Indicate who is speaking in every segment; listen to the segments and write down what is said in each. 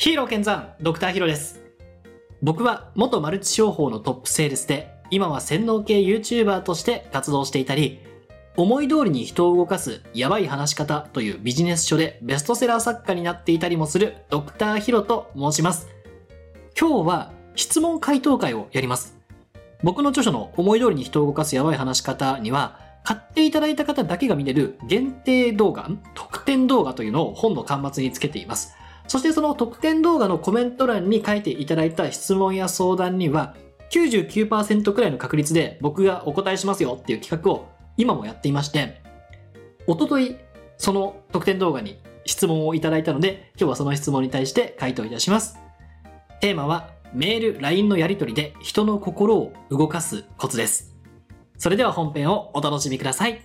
Speaker 1: ヒーロー健山、ドクターヒロです。僕は元マルチ商法のトップセールスで、今は洗脳系 YouTuber として活動していたり、思い通りに人を動かすやばい話し方というビジネス書でベストセラー作家になっていたりもするドクターヒロと申します。今日は質問回答会をやります。僕の著書の思い通りに人を動かすやばい話し方には、買っていただいた方だけが見れる限定動画、特典動画というのを本の端末につけています。そしてその特典動画のコメント欄に書いていただいた質問や相談には、99%くらいの確率で僕がお答えしますよっていう企画を今もやっていまして、おとといその特典動画に質問をいただいたので、今日はその質問に対して回答いたします。テーマは、メール、LINE のやり取りで人の心を動かすコツです。それでは本編をお楽しみください。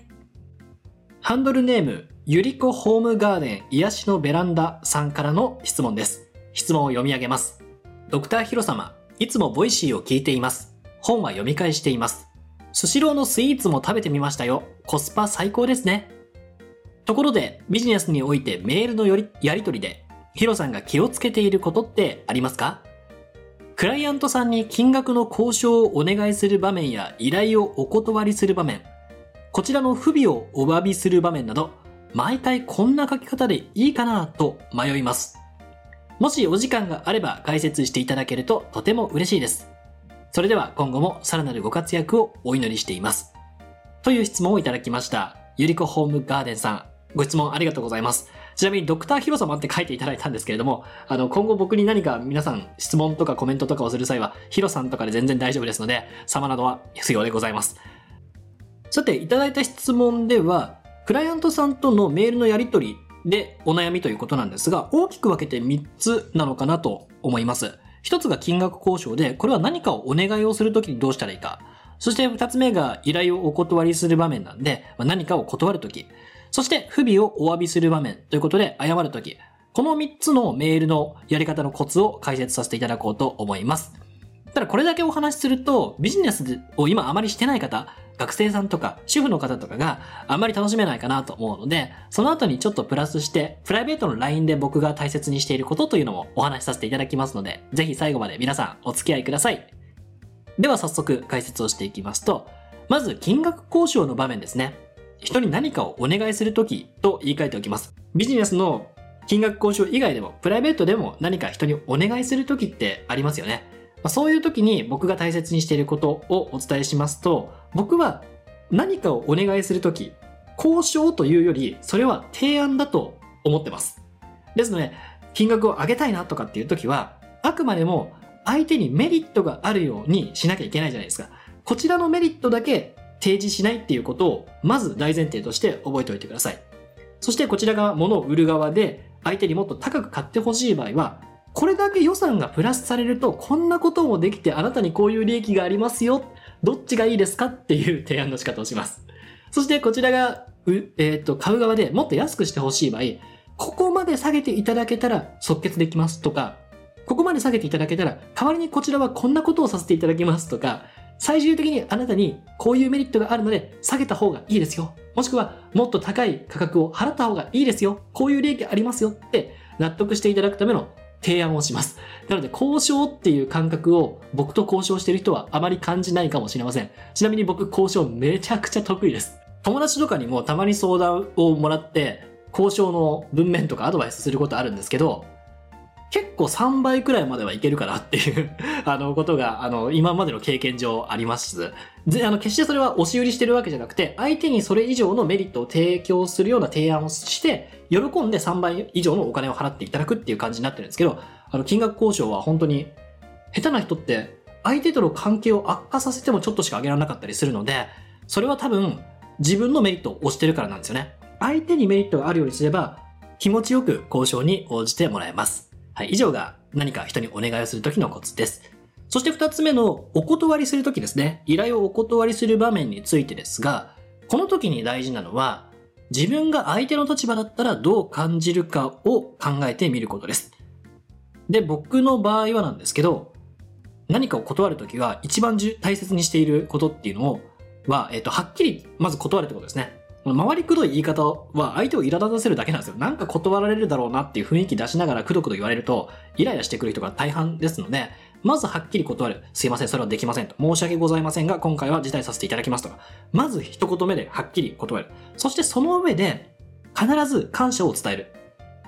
Speaker 1: ハンドルネーム、ゆりこホームガーデン癒しのベランダさんからの質問です。質問を読み上げます。ドクターヒロ様、いつも Voicy を聞いています。本は読み返しています。スシローのスイーツも食べてみましたよ。コスパ最高ですね。ところで、ビジネスにおいてメールのよりやり取りで、ヒロさんが気をつけていることってありますか？クライアントさんに金額の交渉をお願いする場面や依頼をお断りする場面、こちらの不備をお詫びする場面など、毎回こんな書き方でいいかなと迷います。もしお時間があれば解説していただけるととても嬉しいです。それでは今後もさらなるご活躍をお祈りしています。という質問をいただきました。ゆりこホームガーデンさん、ご質問ありがとうございます。ちなみにドクターヒロ様って書いていただいたんですけれども、あの、今後僕に何か皆さん質問とかコメントとかをする際は、ヒロさんとかで全然大丈夫ですので、様などは必要でございます。さて、いただいた質問では、クライアントさんとのメールのやり取りでお悩みということなんですが、大きく分けて3つなのかなと思います。1つが金額交渉で、これは何かをお願いをするときにどうしたらいいか。そして2つ目が依頼をお断りする場面なんで、何かを断るとき。そして不備をお詫びする場面ということで謝るとき。この3つのメールのやり方のコツを解説させていただこうと思います。ただこれだけお話しすると、ビジネスを今あまりしてない方、学生さんとか主婦の方とかがあんまり楽しめないかなと思うので、その後にちょっとプラスして、プライベートの LINE で僕が大切にしていることというのもお話しさせていただきますので、ぜひ最後まで皆さんお付き合いください。では早速解説をしていきますと、まず金額交渉の場面ですね。人に何かをお願いするときと言い換えておきます。ビジネスの金額交渉以外でも、プライベートでも何か人にお願いするときってありますよね。まあそういう時に僕が大切にしていることをお伝えしますと、僕は何かをお願いするとき、交渉というより、それは提案だと思ってます。ですので、金額を上げたいなとかっていう時は、あくまでも相手にメリットがあるようにしなきゃいけないじゃないですか。こちらのメリットだけ提示しないっていうことを、まず大前提として覚えておいてください。そしてこちらが物を売る側で、相手にもっと高く買ってほしい場合は、これだけ予算がプラスされると、こんなこともできてあなたにこういう利益がありますよ。どっちがいいですかっていう提案の仕方をします。そしてこちらが、うえっ、と、買う側でもっと安くしてほしい場合、ここまで下げていただけたら即決できますとか、ここまで下げていただけたら、代わりにこちらはこんなことをさせていただきますとか、最終的にあなたにこういうメリットがあるので下げた方がいいですよ。もしくはもっと高い価格を払った方がいいですよ。こういう利益ありますよって納得していただくための提案をします。なので交渉っていう感覚を僕と交渉してる人はあまり感じないかもしれません。ちなみに僕交渉めちゃくちゃ得意です。友達とかにもたまに相談をもらって交渉の文面とかアドバイスすることあるんですけど、結構3倍くらいまではいけるかなっていう あのことがあの今までの経験上あります。であの決してそれは押し売りしてるわけじゃなくて相手にそれ以上のメリットを提供するような提案をして喜んで3倍以上のお金を払っていただくっていう感じになってるんですけどあの金額交渉は本当に下手な人って相手との関係を悪化させてもちょっとしか上げられなかったりするのでそれは多分自分のメリットを押してるからなんですよね。相手にメリットがあるようにすれば気持ちよく交渉に応じてもらえます。はい、以上が何か人にお願いをするときのコツです。そして二つ目のお断りするときですね。依頼をお断りする場面についてですが、この時に大事なのは、自分が相手の立場だったらどう感じるかを考えてみることです。で、僕の場合はなんですけど、何かを断るときは一番大切にしていることっていうのを、は、えっ、と、はっきりまず断るってことですね。回りくどい言い方は相手を苛立たせるだけなんですよ。なんか断られるだろうなっていう雰囲気出しながらくどくど言われると、イライラしてくる人が大半ですので、まずはっきり断る。すいません、それはできませんと。申し訳ございませんが、今回は辞退させていただきますとか。まず一言目ではっきり断る。そしてその上で、必ず感謝を伝える。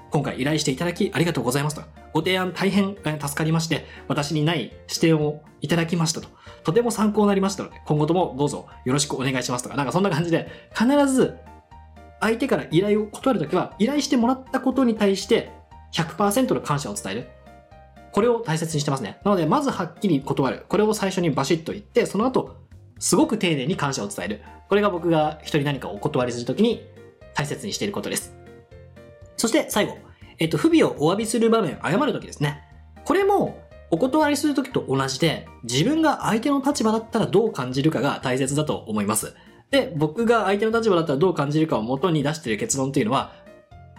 Speaker 1: 今回依頼していただきありがとうございますと。ご提案大変助かりまして、私にない視点をいただきましたと。とても参考になりましたので、今後ともどうぞよろしくお願いしますとか、なんかそんな感じで、必ず相手から依頼を断るときは、依頼してもらったことに対して100%の感謝を伝える。これを大切にしてますね。なので、まずはっきり断る。これを最初にバシッと言って、その後、すごく丁寧に感謝を伝える。これが僕が人に何かお断りするときに大切にしていることです。そして最後、えっと、不備をお詫びする場面、謝るときですね。これも、お断りするときと同じで、自分が相手の立場だったらどう感じるかが大切だと思います。で、僕が相手の立場だったらどう感じるかを元に出している結論というのは、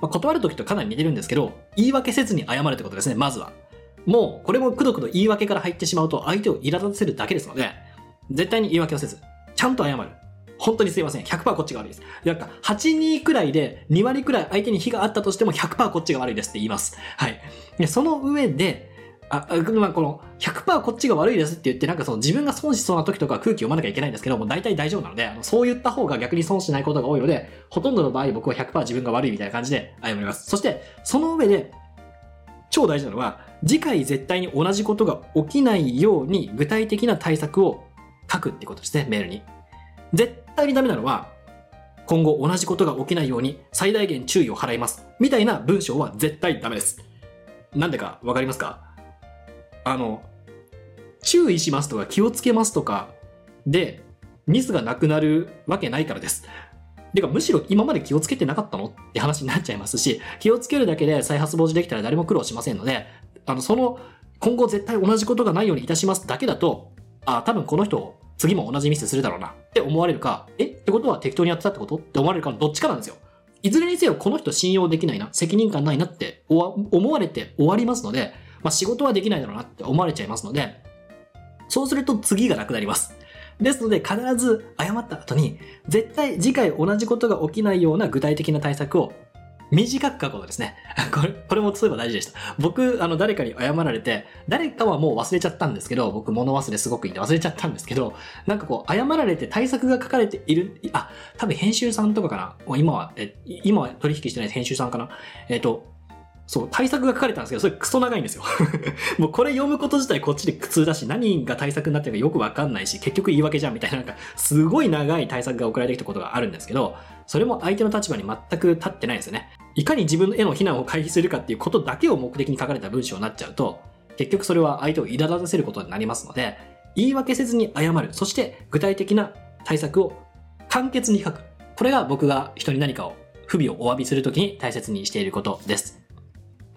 Speaker 1: まあ、断るときとかなり似てるんですけど、言い訳せずに謝るってことですね、まずは。もう、これもくどくど言い訳から入ってしまうと相手を苛立たせるだけですので、絶対に言い訳をせず、ちゃんと謝る。本当にすいません。100%こっちが悪いです。なんか、8、2くらいで、2割くらい相手に非があったとしても100%こっちが悪いですって言います。はい。でその上で、あ、まあ、この100%こっちが悪いですって言って、なんかその自分が損しそうな時とか空気読まなきゃいけないんですけどもう、大体大丈夫なので、あのそう言った方が逆に損しないことが多いので、ほとんどの場合僕は100%自分が悪いみたいな感じで謝ります。そして、その上で、超大事なのは、次回絶対に同じことが起きないように具体的な対策を書くってことですね、メールに。絶対にダメなのは、今後同じことが起きないように最大限注意を払います。みたいな文章は絶対ダメです。なんでかわかりますか？あの、注意しますとか気をつけますとかでミスがなくなるわけないからです。てかむしろ今まで気をつけてなかったのって話になっちゃいますし、気をつけるだけで再発防止できたら誰も苦労しませんので、あの、その、今後絶対同じことがないようにいたしますだけだと、あ、多分この人、次も同じミスするだろうなって思われるか、えってことは適当にやってたってことって思われるかのどっちかなんですよ。いずれにせよこの人信用できないな、責任感ないなって思われて終わりますので、まあ、仕事はできないだろうなって思われちゃいますので、そうすると次がなくなります。ですので必ず謝った後に、絶対次回同じことが起きないような具体的な対策を短く書くことですね。これ、これもそういえば大事でした。僕、あの、誰かに謝られて、誰かはもう忘れちゃったんですけど、僕、物忘れすごくいいんで忘れちゃったんですけど、なんかこう、謝られて対策が書かれている、あ、多分編集さんとかかな今は、え、今は取引してない編集さんかなえっ、と、そう、対策が書かれたんですけど、それクソ長いんですよ。もうこれ読むこと自体こっちで苦痛だし、何が対策になってるかよくわかんないし、結局言い訳じゃんみたいな、なんか、すごい長い対策が送られてきたことがあるんですけど、それも相手の立場に全く立ってないですよね。いかに自分への非難を回避するかっていうことだけを目的に書かれた文章になっちゃうと、結局それは相手を苛立たせることになりますので、言い訳せずに謝る。そして具体的な対策を簡潔に書く。これが僕が人に何かを不備をお詫びするときに大切にしていることです。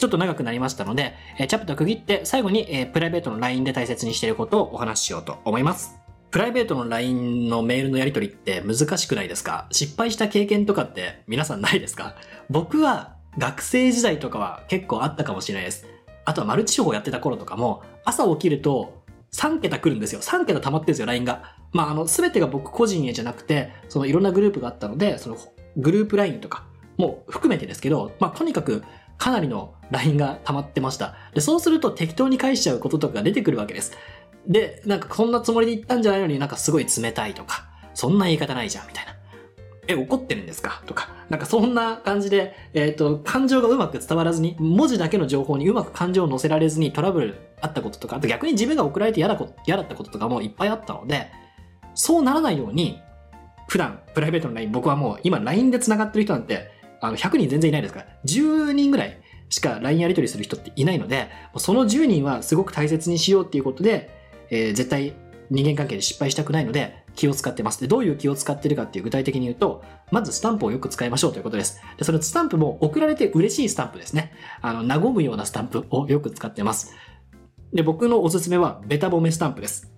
Speaker 1: ちょっと長くなりましたので、えチャプター区切って最後に、えプライベートの LINE で大切にしていることをお話ししようと思います。プライベートの LINE のメールのやり取りって難しくないですか？失敗した経験とかって皆さんないですか？僕は学生時代とかは結構あったかもしれないです。あとはマルチ商法やってた頃とかも朝起きると3桁来るんですよ。3桁溜まってるんですよ、LINE が。まあ、あの、すべてが僕個人へじゃなくて、そのいろんなグループがあったので、そのグループ LINE とかも含めてですけど、まあ、とにかくかなりの LINE が溜まってました。で、そうすると適当に返しちゃうこととかが出てくるわけです。で、なんかそんなつもりで言ったんじゃないのになんかすごい冷たいとか、そんな言い方ないじゃん、みたいな。え、怒ってるんですか？とか、なんかそんな感じで、えっ、ー、と、感情がうまく伝わらずに、文字だけの情報にうまく感情を乗せられずにトラブルあったこととか、あと逆に自分が送られて嫌だ嫌だったこととかもいっぱいあったので、そうならないように、普段、プライベートの LINE、僕はもう今 LINE で繋がってる人なんて、あの、100人全然いないですから、10人ぐらいしか LINE やり取りする人っていないので、その10人はすごく大切にしようっていうことで、えー、絶対人間関係で失敗したくないので気を使ってます。で、どういう気を使ってるかっていう具体的に言うと、まずスタンプをよく使いましょうということです。で、そのスタンプも送られて嬉しいスタンプですね。あの、和むようなスタンプをよく使ってます。で、僕のおすすめはベタ褒めスタンプです。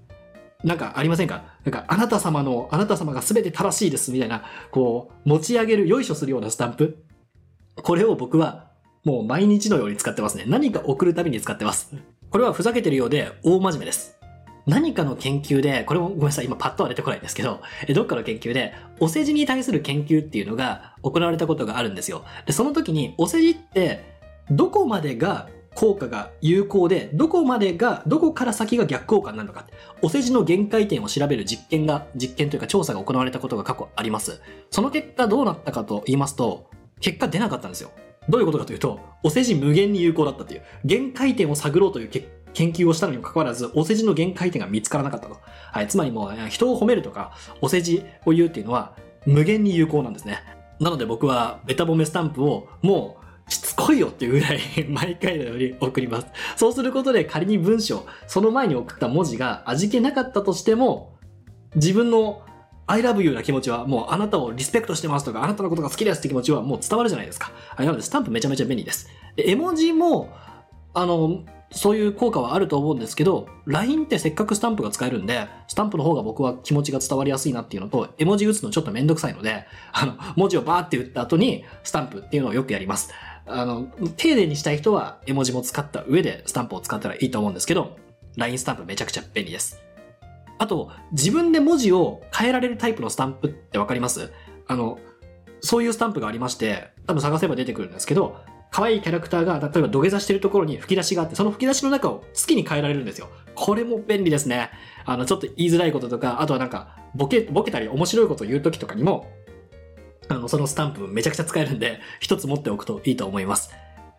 Speaker 1: なんかありませんか？なんか、あなた様の、あなた様が全て正しいですみたいな、こう、持ち上げる、よいしょするようなスタンプ。これを僕は、もう毎日のように使ってますね。何か送るたびに使ってます。これはふざけてるようで大真面目です。何かの研究で、これもごめんなさい、今パッとは出てこないんですけど、どっかの研究で、お世辞に対する研究っていうのが行われたことがあるんですよ。で、その時に、お世辞って、どこまでが効果が有効で、どこまでが、どこから先が逆効果になるのか。お世辞の限界点を調べる実験が、実験というか調査が行われたことが過去あります。その結果どうなったかと言いますと、結果出なかったんですよ。どういうことかというと、お世辞無限に有効だったという、限界点を探ろうという研究をしたのにもかかわらず、お世辞の限界点が見つからなかったと。はい、つまりもう、人を褒めるとか、お世辞を言うっていうのは、無限に有効なんですね。なので僕は、ベタ褒めスタンプを、もう、しつこいよっていうぐらい 毎回のように送ります。そうすることで仮に文章、その前に送った文字が味気なかったとしても、自分の I love you な気持ちはもうあなたをリスペクトしてますとかあなたのことが好きですって気持ちはもう伝わるじゃないですか。なのでスタンプめちゃめちゃ便利です。で絵文字も、あの、そういう効果はあると思うんですけど、LINE ってせっかくスタンプが使えるんで、スタンプの方が僕は気持ちが伝わりやすいなっていうのと、絵文字打つのちょっとめんどくさいので、あの、文字をバーって打った後にスタンプっていうのをよくやります。あの、丁寧にしたい人は絵文字も使った上でスタンプを使ったらいいと思うんですけど、LINE スタンプめちゃくちゃ便利です。あと、自分で文字を変えられるタイプのスタンプってわかります？あの、そういうスタンプがありまして、多分探せば出てくるんですけど、可愛いキャラクターが、例えば土下座してるところに吹き出しがあって、その吹き出しの中を好きに変えられるんですよ。これも便利ですね。あの、ちょっと言いづらいこととか、あとはなんか、ボケ、ボケたり面白いことを言うときとかにも、あの、そのスタンプめちゃくちゃ使えるんで、一つ持っておくといいと思います。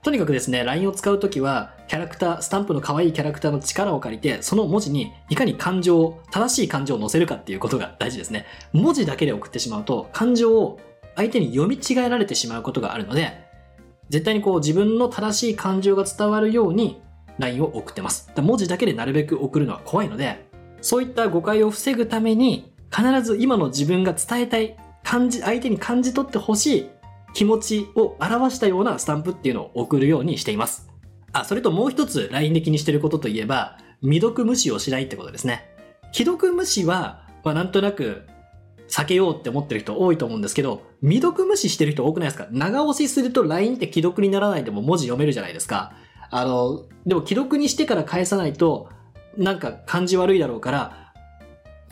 Speaker 1: とにかくですね、LINE を使うときは、キャラクター、スタンプの可愛いキャラクターの力を借りて、その文字にいかに感情を、正しい感情を載せるかっていうことが大事ですね。文字だけで送ってしまうと、感情を相手に読み違えられてしまうことがあるので、絶対にこう自分の正しい感情が伝わるように LINE を送ってます。文字だけでなるべく送るのは怖いので、そういった誤解を防ぐために、必ず今の自分が伝えたい、感じ、相手に感じ取ってほしい気持ちを表したようなスタンプっていうのを送るようにしています。あ、それともう一つ LINE で気にしてることといえば、未読無視をしないってことですね。既読無視は、まあなんとなく避けようって思ってる人多いと思うんですけど、未読無視してる人多くないですか？長押しすると LINE って既読にならないでも文字読めるじゃないですか。あの、でも既読にしてから返さないと、なんか感じ悪いだろうから、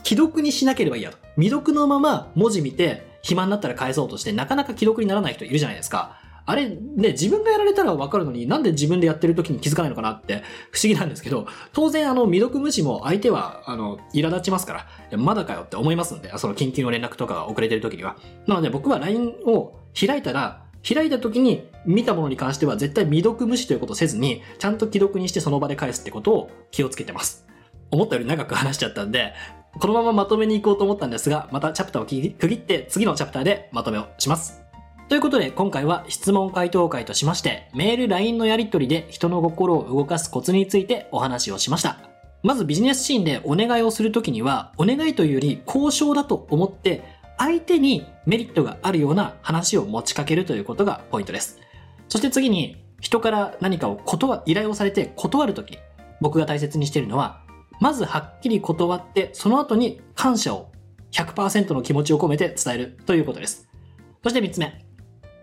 Speaker 1: 既読にしなければいいやと。未読のまま文字見て、暇になったら返そうとして、なかなか既読にならない人いるじゃないですか。あれ、ね、自分がやられたらわかるのに、なんで自分でやってる時に気づかないのかなって不思議なんですけど、当然あの、未読無視も相手は、あの、苛立ちますから、まだかよって思いますんで、その緊急の連絡とかが遅れてる時には。なので僕は LINE を開いたら、開いた時に見たものに関しては絶対未読無視ということせずに、ちゃんと既読にしてその場で返すってことを気をつけてます。思ったより長く話しちゃったんで、このまままとめに行こうと思ったんですが、またチャプターを区切って次のチャプターでまとめをします。ということで今回は質問回答会としましてメール、LINE のやり取りで人の心を動かすコツについてお話をしました。まずビジネスシーンでお願いをするときにはお願いというより交渉だと思って相手にメリットがあるような話を持ちかけるということがポイントです。そして次に人から何かを断、依頼をされて断るとき僕が大切にしているのはまずはっきり断って、その後に感謝を100%の気持ちを込めて伝えるということです。そして3つ目。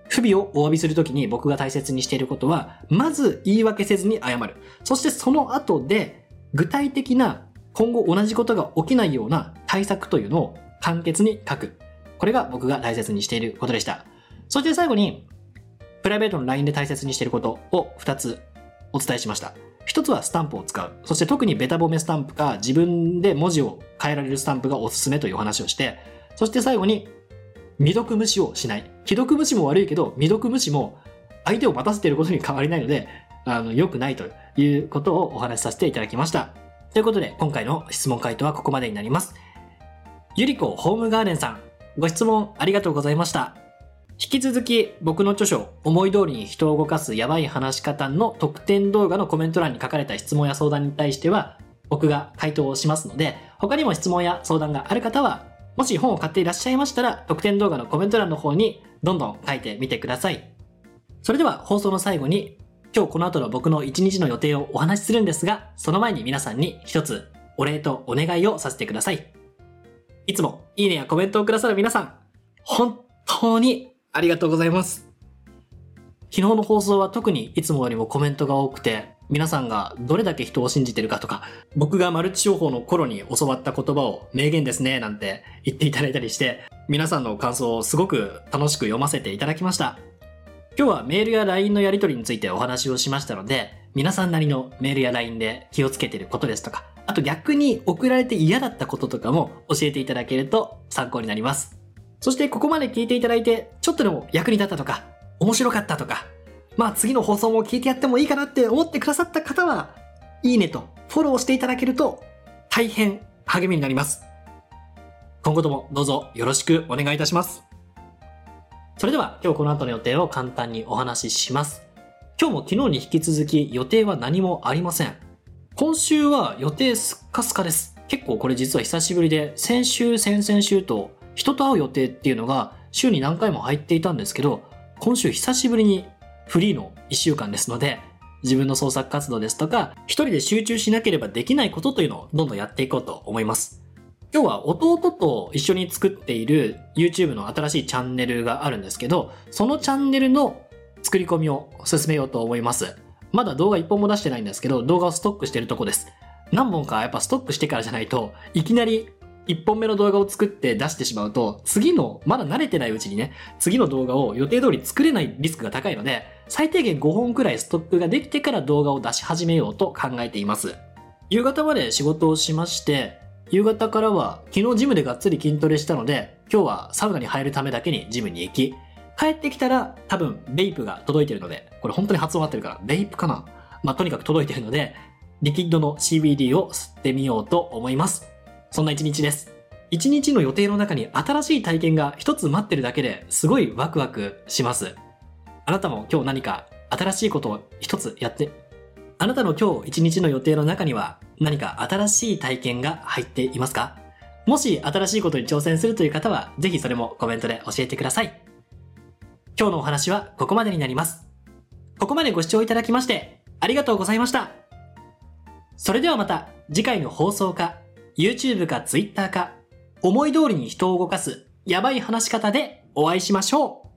Speaker 1: 不備をお詫びするときに僕が大切にしていることは、まず言い訳せずに謝る。そしてその後で、具体的な今後同じことが起きないような対策というのを簡潔に書く。これが僕が大切にしていることでした。そして最後に、プライベートの LINE で大切にしていることを2つお伝えしました。一つはスタンプを使う。そして特にベタ褒めスタンプか自分で文字を変えられるスタンプがおすすめという話をして、そして最後に未読無視をしない。既読無視も悪いけど、未読無視も相手を待たせていることに変わりないので、あの、良くないということをお話しさせていただきました。ということで、今回の質問回答はここまでになります。ゆりこホームガーデンさん、ご質問ありがとうございました。引き続き僕の著書、思い通りに人を動かすやばい話し方の特典動画のコメント欄に書かれた質問や相談に対しては、僕が回答をしますので、他にも質問や相談がある方は、もし本を買っていらっしゃいましたら、特典動画のコメント欄の方にどんどん書いてみてください。それでは放送の最後に、今日この後の僕の一日の予定をお話しするんですが、その前に皆さんに一つお礼とお願いをさせてください。いつもいいねやコメントをくださる皆さん、本当にありがとうございます。昨日の放送は特にいつもよりもコメントが多くて、皆さんがどれだけ人を信じてるかとか、僕がマルチ商法の頃に教わった言葉を名言ですね、なんて言っていただいたりして、皆さんの感想をすごく楽しく読ませていただきました。今日はメールや LINE のやり取りについてお話をしましたので、皆さんなりのメールや LINE で気をつけてることですとか、あと逆に送られて嫌だったこととかも教えていただけると参考になります。そしてここまで聞いていただいて、ちょっとでも役に立ったとか、面白かったとか、まあ次の放送も聞いてやってもいいかなって思ってくださった方は、いいねとフォローしていただけると大変励みになります。今後ともどうぞよろしくお願いいたします。それでは今日この後の予定を簡単にお話しします。今日も昨日に引き続き予定は何もありません。今週は予定すっかすかです。結構これ実は久しぶりで、先週、先々週と人と会う予定っていうのが週に何回も入っていたんですけど、今週久しぶりにフリーの1週間ですので、自分の創作活動ですとか、一人で集中しなければできないことというのをどんどんやっていこうと思います。今日は弟と一緒に作っている YouTube の新しいチャンネルがあるんですけど、そのチャンネルの作り込みを進めようと思います。まだ動画一本も出してないんですけど、動画をストックしてるとこです。何本かやっぱストックしてからじゃないといきなり1本目の動画を作って出してしまうと、次の、まだ慣れてないうちにね、次の動画を予定通り作れないリスクが高いので、最低限5本くらいストックができてから動画を出し始めようと考えています。夕方まで仕事をしまして、夕方からは昨日ジムでがっつり筋トレしたので、今日はサウナに入るためだけにジムに行き、帰ってきたら多分ベイプが届いてるので、これ本当に発音合ってるから、ベイプかな？まあ、とにかく届いてるので、リキッドの CBD を吸ってみようと思います。そんな一日です。一日の予定の中に新しい体験が一つ待ってるだけですごいワクワクします。あなたも今日何か新しいことを一つやって、あなたの今日一日の予定の中には何か新しい体験が入っていますか？もし新しいことに挑戦するという方は、ぜひそれもコメントで教えてください。今日のお話はここまでになります。ここまでご視聴いただきまして、ありがとうございました。それではまた次回の放送か、YouTube か Twitter か、思い通りに人を動かすやばい話し方でお会いしましょう。